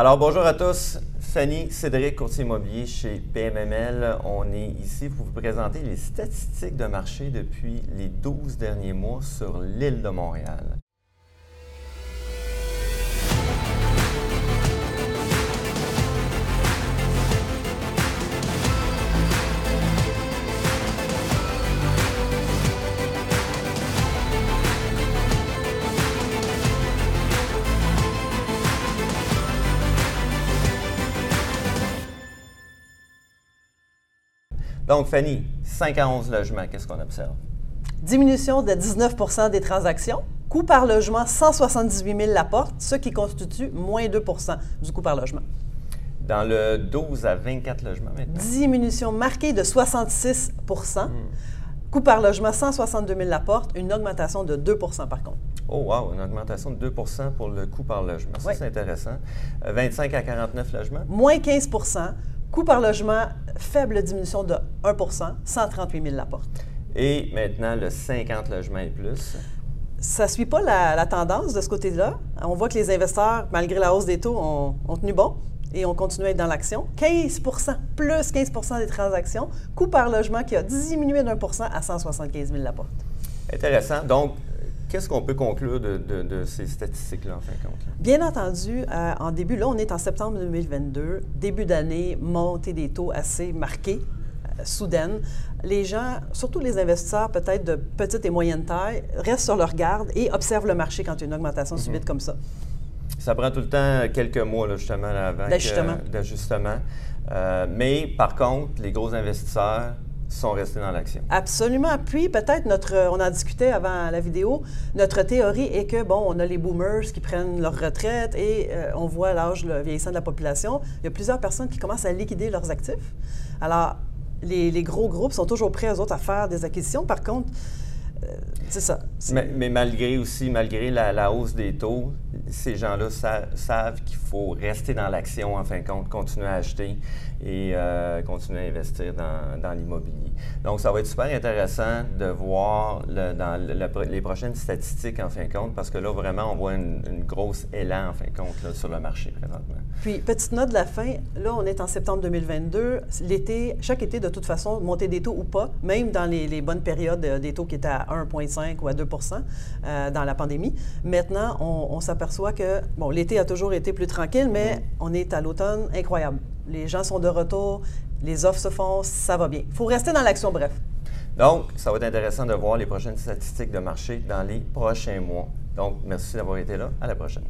Alors, bonjour à tous. Fanny Cédric, courtier immobilier chez PMML. On est ici pour vous présenter les statistiques de marché depuis les 12 derniers mois sur l'île de Montréal. Donc, Fanny, 5 à 11 logements, qu'est-ce qu'on observe? Diminution de 19% des transactions. Coût par logement, 178 000 la porte, ce qui constitue moins 2% du coût par logement. Dans le 12 à 24 logements maintenant. Diminution marquée de 66% Coût par logement, 162 000 la porte, une augmentation de 2% par contre. Oh wow, une augmentation de 2% pour le coût par logement. Ça, c'est intéressant. 25 à 49 logements? Moins 15 Coût par logement, faible diminution de 1% 138 000 la porte. Et maintenant, le 50 logements et plus. Ça ne suit pas la, tendance de ce côté-là. On voit que les investisseurs, malgré la hausse des taux, ont, tenu bon et ont continué à être dans l'action. 15% plus 15% des transactions. Coût par logement qui a diminué d'un pour cent à 175 000 la porte. Intéressant. Donc, Qu'est-ce qu'on peut conclure de, ces statistiques-là, en fin de compte? Bien entendu, euh, en début, là, on est en septembre 2022, début d'année, montée des taux assez marquée, euh, soudaine. Les gens, surtout les investisseurs peut-être de petite et moyenne taille, restent sur leur garde et observent le marché quand il y a une augmentation mhm. subite comme ça. Ça prend tout le temps quelques mois, là, justement, avant d'ajustement. Euh, mais par contre, les gros investisseurs sont restés dans l'action. Absolument. Puis peut-être notre, on en discutait avant la vidéo, notre théorie est que, bon, on a les boomers qui prennent leur retraite et euh, on voit l'âge vieillissant de la population. Il y a plusieurs personnes qui commencent à liquider leurs actifs. Alors, les, les gros groupes sont toujours prêts, eux autres, à faire des acquisitions. Par contre, euh, c'est ça. Mais, malgré aussi, malgré la, hausse des taux, ces gens-là savent qu'il faut rester dans l'action, en fin de compte, continuer à acheter et euh, continuer à investir dans, l'immobilier. Donc, ça va être super intéressant de voir dans les prochaines statistiques, en fin de compte, parce que là, vraiment, on voit une, grosse élan, en fin de compte, sur le marché présentement. Puis, petite note de la fin, là, on est en septembre 2022. L'été, chaque été, de toute façon, monter des taux ou pas, même dans les, les bonnes périodes euh, des taux qui étaient à 1,5 ou à 2% euh, dans la pandémie. Maintenant, on, s'aperçoit que, bon, l'été a toujours été plus tranquille, mais on est à l'automne incroyable. Les gens sont de retour, les offres se font, ça va bien. Il faut rester dans l'action, bref. Donc, ça va être intéressant de voir les prochaines statistiques de marché dans les prochains mois. Donc, merci d'avoir été là. À la prochaine.